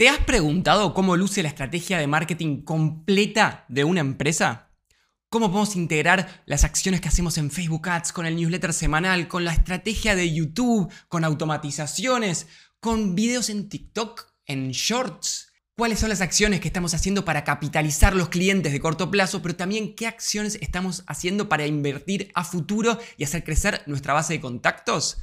¿Te has preguntado cómo luce la estrategia de marketing completa de una empresa? ¿Cómo podemos integrar las acciones que hacemos en Facebook Ads con el newsletter semanal, con la estrategia de YouTube, con automatizaciones, con videos en TikTok, en Shorts? ¿Cuáles son las acciones que estamos haciendo para capitalizar los clientes de corto plazo, pero también qué acciones estamos haciendo para invertir a futuro y hacer crecer nuestra base de contactos?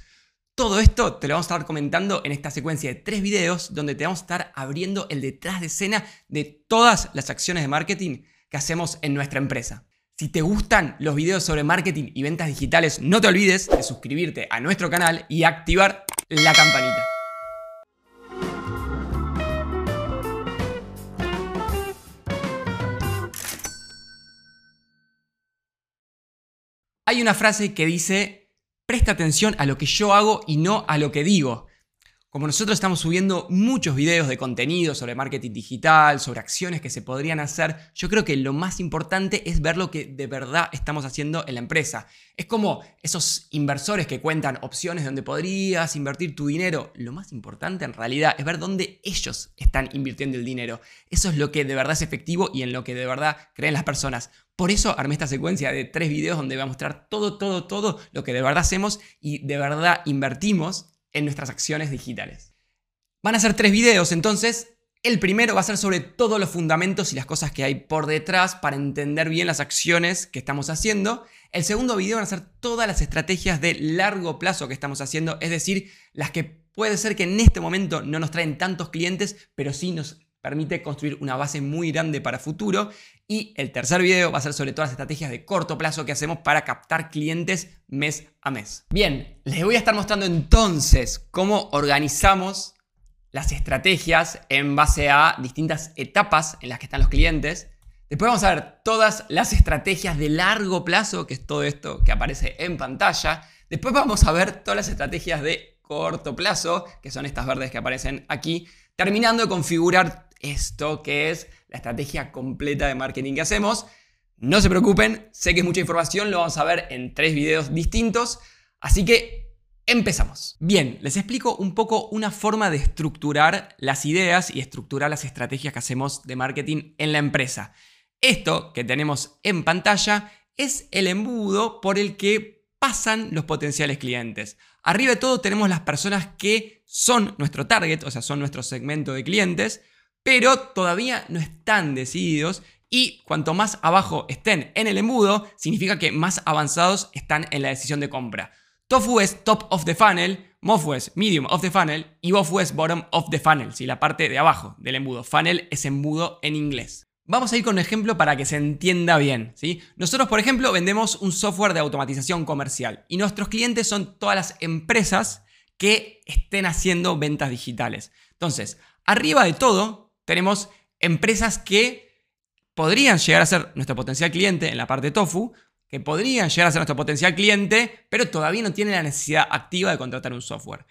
Todo esto te lo vamos a estar comentando en esta secuencia de tres videos donde te vamos a estar abriendo el detrás de escena de todas las acciones de marketing que hacemos en nuestra empresa. Si te gustan los videos sobre marketing y ventas digitales, no te olvides de suscribirte a nuestro canal y activar la campanita. Hay una frase que dice presta atención a lo que yo hago y no a lo que digo. Como nosotros estamos subiendo muchos videos de contenido sobre marketing digital, sobre acciones que se podrían hacer, yo creo que lo más importante es ver lo que de verdad estamos haciendo en la empresa. Es como esos inversores que cuentan opciones donde podrías invertir tu dinero. Lo más importante en realidad es ver dónde ellos están invirtiendo el dinero. Eso es lo que de verdad es efectivo y en lo que de verdad creen las personas. Por eso armé esta secuencia de tres videos donde voy a mostrar todo, todo, todo lo que de verdad hacemos y de verdad invertimos en nuestras acciones digitales. Van a ser tres videos, entonces el primero va a ser sobre todos los fundamentos y las cosas que hay por detrás para entender bien las acciones que estamos haciendo. El segundo video van a ser todas las estrategias de largo plazo que estamos haciendo, es decir, las que puede ser que en este momento no nos traen tantos clientes, pero sí nos permite construir una base muy grande para futuro. Y el tercer video va a ser sobre todas las estrategias de corto plazo que hacemos para captar clientes mes a mes. Bien, les voy a estar mostrando entonces cómo organizamos las estrategias en base a distintas etapas en las que están los clientes. Después vamos a ver todas las estrategias de largo plazo, que es todo esto que aparece en pantalla. Después vamos a ver todas las estrategias de corto plazo, que son estas verdes que aparecen aquí, terminando de configurar esto que es la estrategia completa de marketing que hacemos. No se preocupen, sé que es mucha información, lo vamos a ver en tres videos distintos, así que empezamos. Bien, les explico un poco una forma de estructurar las ideas y estructurar las estrategias que hacemos de marketing en la empresa. Esto que tenemos en pantalla es el embudo por el que pasan los potenciales clientes. Arriba de todo tenemos las personas que son nuestro target, o sea, son nuestro segmento de clientes pero todavía no están decididos y cuanto más abajo estén en el embudo, significa que más avanzados están en la decisión de compra. Tofu es top of the funnel, Mofu es medium of the funnel y Bofu es bottom of the funnel, ¿sí? la parte de abajo del embudo. Funnel es embudo en inglés. Vamos a ir con un ejemplo para que se entienda bien. ¿sí? Nosotros, por ejemplo, vendemos un software de automatización comercial y nuestros clientes son todas las empresas que estén haciendo ventas digitales. Entonces, arriba de todo, tenemos empresas que podrían llegar a ser nuestro potencial cliente en la parte Tofu, que podrían llegar a ser nuestro potencial cliente, pero todavía no tienen la necesidad activa de contratar un software.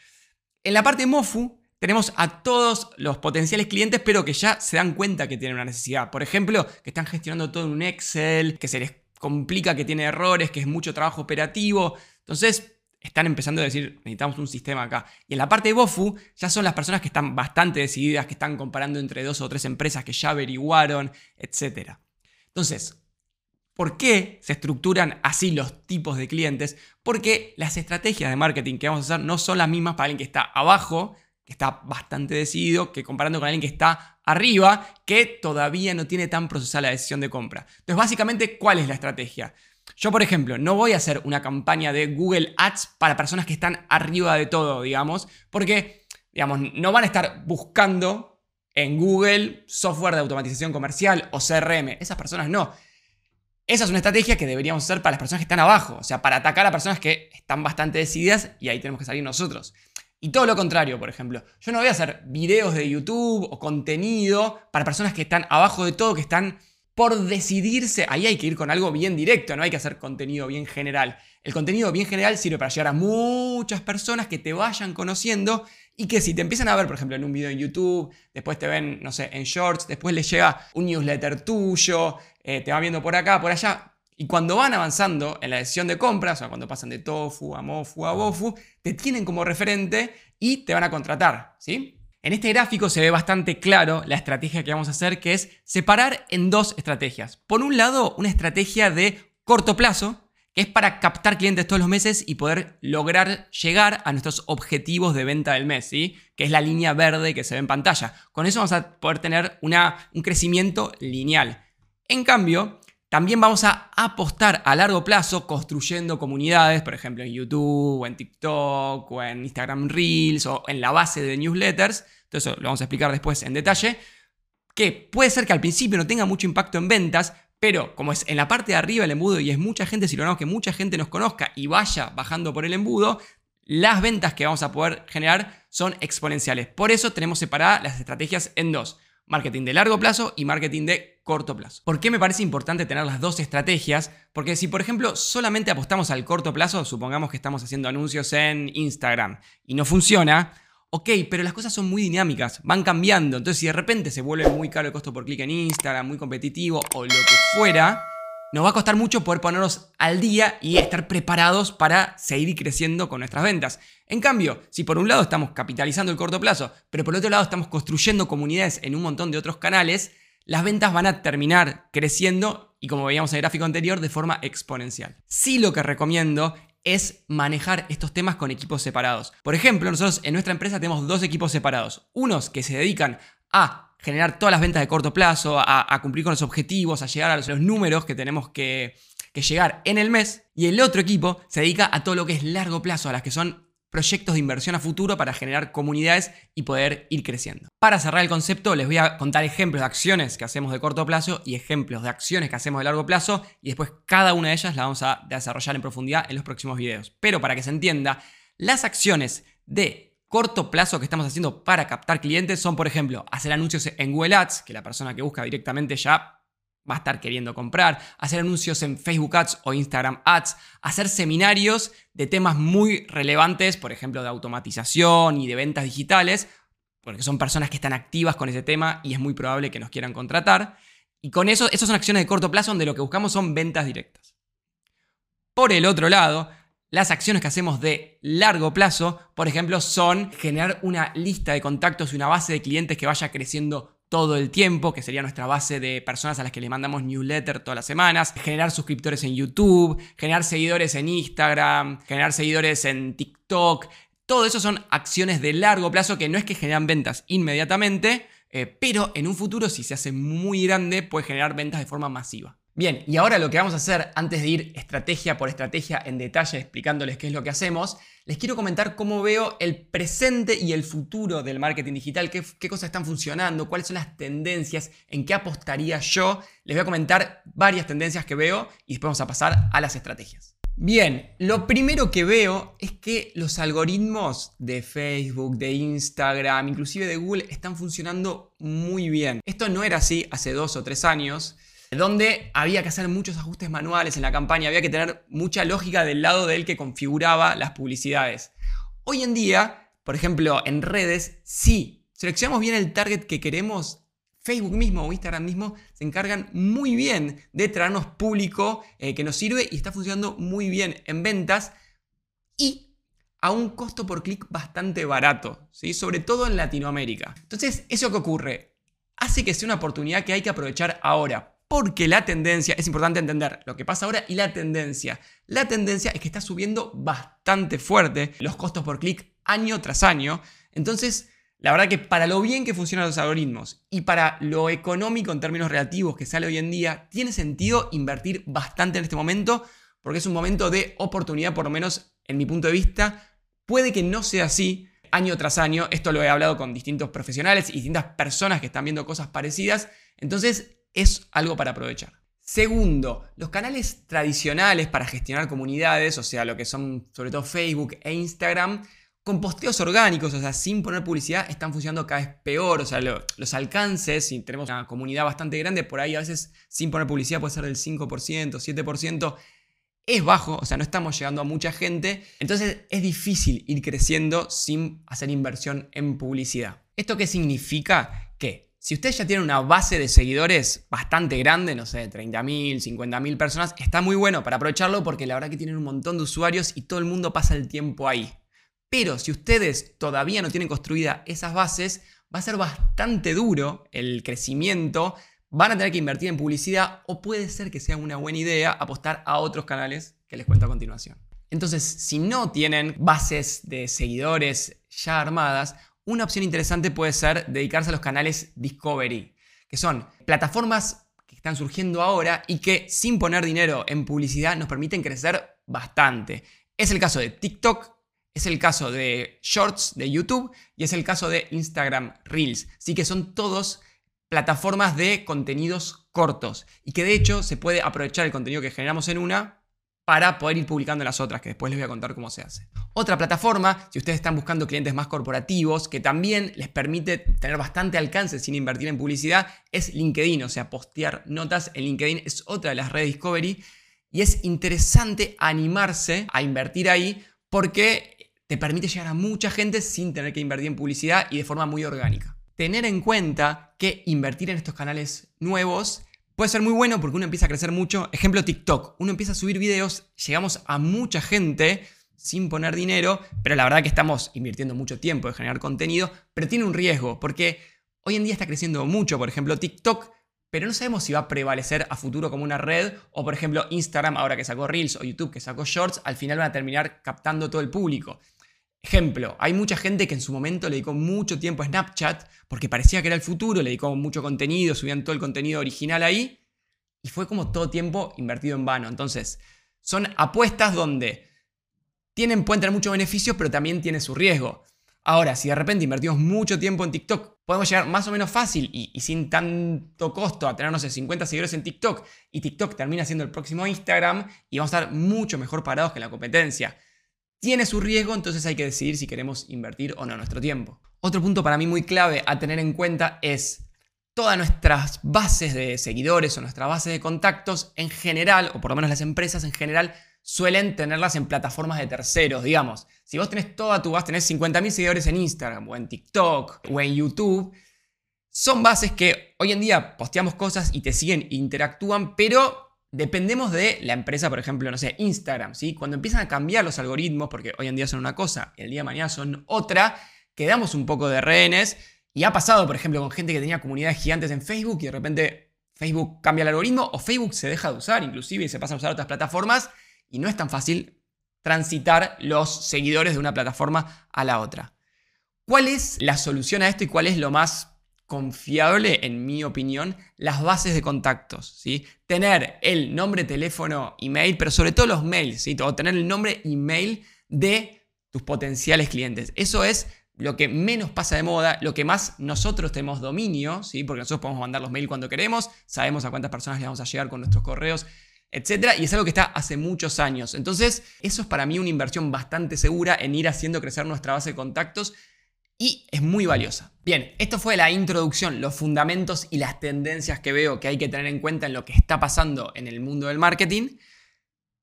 En la parte Mofu tenemos a todos los potenciales clientes, pero que ya se dan cuenta que tienen una necesidad. Por ejemplo, que están gestionando todo en un Excel, que se les complica, que tiene errores, que es mucho trabajo operativo. Entonces, están empezando a decir, necesitamos un sistema acá. Y en la parte de Bofu ya son las personas que están bastante decididas, que están comparando entre dos o tres empresas que ya averiguaron, etc. Entonces, ¿por qué se estructuran así los tipos de clientes? Porque las estrategias de marketing que vamos a hacer no son las mismas para alguien que está abajo, que está bastante decidido, que comparando con alguien que está arriba, que todavía no tiene tan procesada la decisión de compra. Entonces, básicamente, ¿cuál es la estrategia? Yo, por ejemplo, no voy a hacer una campaña de Google Ads para personas que están arriba de todo, digamos, porque, digamos, no van a estar buscando en Google software de automatización comercial o CRM. Esas personas no. Esa es una estrategia que deberíamos hacer para las personas que están abajo, o sea, para atacar a personas que están bastante decididas y ahí tenemos que salir nosotros. Y todo lo contrario, por ejemplo, yo no voy a hacer videos de YouTube o contenido para personas que están abajo de todo, que están por decidirse, ahí hay que ir con algo bien directo, no hay que hacer contenido bien general. El contenido bien general sirve para llegar a muchas personas que te vayan conociendo y que si te empiezan a ver, por ejemplo, en un video en YouTube, después te ven, no sé, en shorts, después les llega un newsletter tuyo, eh, te van viendo por acá, por allá, y cuando van avanzando en la decisión de compras, o sea, cuando pasan de tofu a mofu a bofu, te tienen como referente y te van a contratar, ¿sí? En este gráfico se ve bastante claro la estrategia que vamos a hacer, que es separar en dos estrategias. Por un lado, una estrategia de corto plazo, que es para captar clientes todos los meses y poder lograr llegar a nuestros objetivos de venta del mes, ¿sí? que es la línea verde que se ve en pantalla. Con eso vamos a poder tener una, un crecimiento lineal. En cambio, también vamos a apostar a largo plazo construyendo comunidades, por ejemplo en YouTube, o en TikTok, o en Instagram Reels, o en la base de newsletters. Eso lo vamos a explicar después en detalle. Que puede ser que al principio no tenga mucho impacto en ventas, pero como es en la parte de arriba el embudo y es mucha gente, si logramos que mucha gente nos conozca y vaya bajando por el embudo, las ventas que vamos a poder generar son exponenciales. Por eso tenemos separadas las estrategias en dos. Marketing de largo plazo y marketing de corto plazo. ¿Por qué me parece importante tener las dos estrategias? Porque si por ejemplo solamente apostamos al corto plazo, supongamos que estamos haciendo anuncios en Instagram y no funciona, ok, pero las cosas son muy dinámicas, van cambiando. Entonces, si de repente se vuelve muy caro el costo por clic en Instagram, muy competitivo o lo que fuera, nos va a costar mucho poder ponernos al día y estar preparados para seguir creciendo con nuestras ventas. En cambio, si por un lado estamos capitalizando el corto plazo, pero por otro lado estamos construyendo comunidades en un montón de otros canales, las ventas van a terminar creciendo y como veíamos en el gráfico anterior, de forma exponencial. Sí lo que recomiendo es manejar estos temas con equipos separados. Por ejemplo, nosotros en nuestra empresa tenemos dos equipos separados. Unos que se dedican a generar todas las ventas de corto plazo, a, cumplir con los objetivos, a llegar a los, números que tenemos que, que llegar en el mes. Y el otro equipo se dedica a todo lo que es largo plazo, a las que son proyectos de inversión a futuro para generar comunidades y poder ir creciendo. Para cerrar el concepto, les voy a contar ejemplos de acciones que hacemos de corto plazo y ejemplos de acciones que hacemos de largo plazo y después cada una de ellas la vamos a desarrollar en profundidad en los próximos videos. Pero para que se entienda, las acciones de corto plazo que estamos haciendo para captar clientes son, por ejemplo, hacer anuncios en Google Ads, que la persona que busca directamente ya va a estar queriendo comprar, hacer anuncios en Facebook Ads o Instagram Ads, hacer seminarios de temas muy relevantes, por ejemplo, de automatización y de ventas digitales, porque son personas que están activas con ese tema y es muy probable que nos quieran contratar. Y con eso, esas son acciones de corto plazo donde lo que buscamos son ventas directas. Por el otro lado, las acciones que hacemos de largo plazo, por ejemplo, son generar una lista de contactos y una base de clientes que vaya creciendo todo el tiempo, que sería nuestra base de personas a las que les mandamos newsletter todas las semanas, generar suscriptores en YouTube, generar seguidores en Instagram, generar seguidores en TikTok. Todo eso son acciones de largo plazo que no es que generan ventas inmediatamente, eh, pero en un futuro si se hace muy grande puede generar ventas de forma masiva. Bien, y ahora lo que vamos a hacer antes de ir estrategia por estrategia en detalle explicándoles qué es lo que hacemos, les quiero comentar cómo veo el presente y el futuro del marketing digital, qué, cosas están funcionando, cuáles son las tendencias, en qué apostaría yo. Les voy a comentar varias tendencias que veo y después vamos a pasar a las estrategias. Bien, lo primero que veo es que los algoritmos de Facebook, de Instagram, inclusive de Google están funcionando muy bien. Esto no era así hace dos o tres años donde había que hacer muchos ajustes manuales en la campaña, había que tener mucha lógica del lado del que configuraba las publicidades. Hoy en día, por ejemplo, en redes, si seleccionamos bien el target que queremos, Facebook mismo o Instagram mismo se encargan muy bien de traernos público eh, que nos sirve y está funcionando muy bien en ventas y a un costo por clic bastante barato, ¿sí? sobre todo en Latinoamérica. Entonces, ¿eso que ocurre? Hace que sea una oportunidad que hay que aprovechar ahora. Porque la tendencia, es importante entender lo que pasa ahora y la tendencia. La tendencia es que está subiendo bastante fuerte los costos por clic año tras año. Entonces, la verdad que para lo bien que funcionan los algoritmos y para lo económico en términos relativos que sale hoy en día, tiene sentido invertir bastante en este momento porque es un momento de oportunidad, por lo menos en mi punto de vista. Puede que no sea así año tras año. Esto lo he hablado con distintos profesionales y distintas personas que están viendo cosas parecidas. Entonces, es algo para aprovechar. Segundo, los canales tradicionales para gestionar comunidades, o sea, lo que son sobre todo Facebook e Instagram, con posteos orgánicos, o sea, sin poner publicidad, están funcionando cada vez peor. O sea, los alcances, si tenemos una comunidad bastante grande, por ahí a veces sin poner publicidad puede ser del 5%, 7%. Es bajo, o sea, no estamos llegando a mucha gente. Entonces es difícil ir creciendo sin hacer inversión en publicidad. ¿Esto qué significa? Si usted ya tiene una base de seguidores bastante grande, no sé, 30.000, 50.000 personas, está muy bueno para aprovecharlo porque la verdad que tienen un montón de usuarios y todo el mundo pasa el tiempo ahí. Pero si ustedes todavía no tienen construida esas bases, va a ser bastante duro el crecimiento, van a tener que invertir en publicidad o puede ser que sea una buena idea apostar a otros canales que les cuento a continuación. Entonces, si no tienen bases de seguidores ya armadas, una opción interesante puede ser dedicarse a los canales Discovery, que son plataformas que están surgiendo ahora y que sin poner dinero en publicidad nos permiten crecer bastante. Es el caso de TikTok, es el caso de Shorts de YouTube y es el caso de Instagram Reels. Así que son todos plataformas de contenidos cortos y que de hecho se puede aprovechar el contenido que generamos en una para poder ir publicando las otras, que después les voy a contar cómo se hace. Otra plataforma, si ustedes están buscando clientes más corporativos, que también les permite tener bastante alcance sin invertir en publicidad, es LinkedIn, o sea, postear notas en LinkedIn es otra de las redes Discovery y es interesante animarse a invertir ahí porque te permite llegar a mucha gente sin tener que invertir en publicidad y de forma muy orgánica. Tener en cuenta que invertir en estos canales nuevos Puede ser muy bueno porque uno empieza a crecer mucho. Ejemplo TikTok. Uno empieza a subir videos, llegamos a mucha gente sin poner dinero, pero la verdad que estamos invirtiendo mucho tiempo en generar contenido, pero tiene un riesgo porque hoy en día está creciendo mucho, por ejemplo TikTok, pero no sabemos si va a prevalecer a futuro como una red o por ejemplo Instagram ahora que sacó Reels o YouTube que sacó Shorts, al final van a terminar captando todo el público. Ejemplo, hay mucha gente que en su momento le dedicó mucho tiempo a Snapchat porque parecía que era el futuro, le dedicó mucho contenido, subían todo el contenido original ahí y fue como todo tiempo invertido en vano. Entonces, son apuestas donde tienen, pueden tener mucho beneficio, pero también tiene su riesgo. Ahora, si de repente invertimos mucho tiempo en TikTok, podemos llegar más o menos fácil y, sin tanto costo a tener, no sé, 50 seguidores en TikTok y TikTok termina siendo el próximo Instagram y vamos a estar mucho mejor parados que la competencia tiene su riesgo, entonces hay que decidir si queremos invertir o no nuestro tiempo. Otro punto para mí muy clave a tener en cuenta es todas nuestras bases de seguidores o nuestra base de contactos en general, o por lo menos las empresas en general, suelen tenerlas en plataformas de terceros, digamos. Si vos tenés toda tu base, tenés 50.000 seguidores en Instagram o en TikTok o en YouTube, son bases que hoy en día posteamos cosas y te siguen interactúan, pero dependemos de la empresa, por ejemplo, no sé, Instagram, ¿sí? Cuando empiezan a cambiar los algoritmos, porque hoy en día son una cosa y el día de mañana son otra, quedamos un poco de rehenes. Y ha pasado, por ejemplo, con gente que tenía comunidades gigantes en Facebook y de repente Facebook cambia el algoritmo o Facebook se deja de usar inclusive y se pasa a usar otras plataformas y no es tan fácil transitar los seguidores de una plataforma a la otra. ¿Cuál es la solución a esto y cuál es lo más confiable, en mi opinión, las bases de contactos. ¿sí? Tener el nombre, teléfono, email, pero sobre todo los mails, ¿sí? o tener el nombre, email de tus potenciales clientes. Eso es lo que menos pasa de moda, lo que más nosotros tenemos dominio, ¿sí? porque nosotros podemos mandar los mails cuando queremos, sabemos a cuántas personas le vamos a llegar con nuestros correos, etc. Y es algo que está hace muchos años. Entonces, eso es para mí una inversión bastante segura en ir haciendo crecer nuestra base de contactos y es muy valiosa. Bien, esto fue la introducción, los fundamentos y las tendencias que veo que hay que tener en cuenta en lo que está pasando en el mundo del marketing.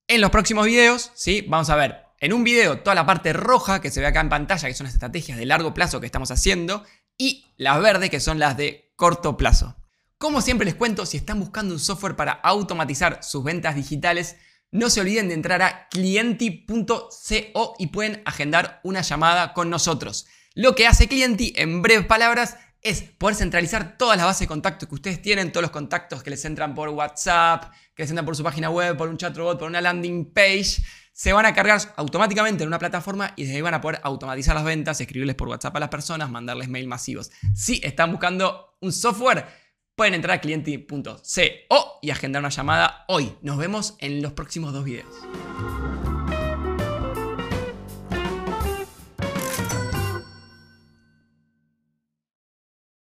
En los próximos videos, ¿sí? Vamos a ver en un video toda la parte roja que se ve acá en pantalla, que son las estrategias de largo plazo que estamos haciendo, y las verdes, que son las de corto plazo. Como siempre les cuento, si están buscando un software para automatizar sus ventas digitales, no se olviden de entrar a clienti.co y pueden agendar una llamada con nosotros. Lo que hace Clienti, en breves palabras, es poder centralizar todas las bases de contacto que ustedes tienen, todos los contactos que les entran por WhatsApp, que les entran por su página web, por un chat robot, por una landing page, se van a cargar automáticamente en una plataforma y desde ahí van a poder automatizar las ventas, escribirles por WhatsApp a las personas, mandarles mail masivos. Si están buscando un software, pueden entrar a clienti.co y agendar una llamada hoy. Nos vemos en los próximos dos videos.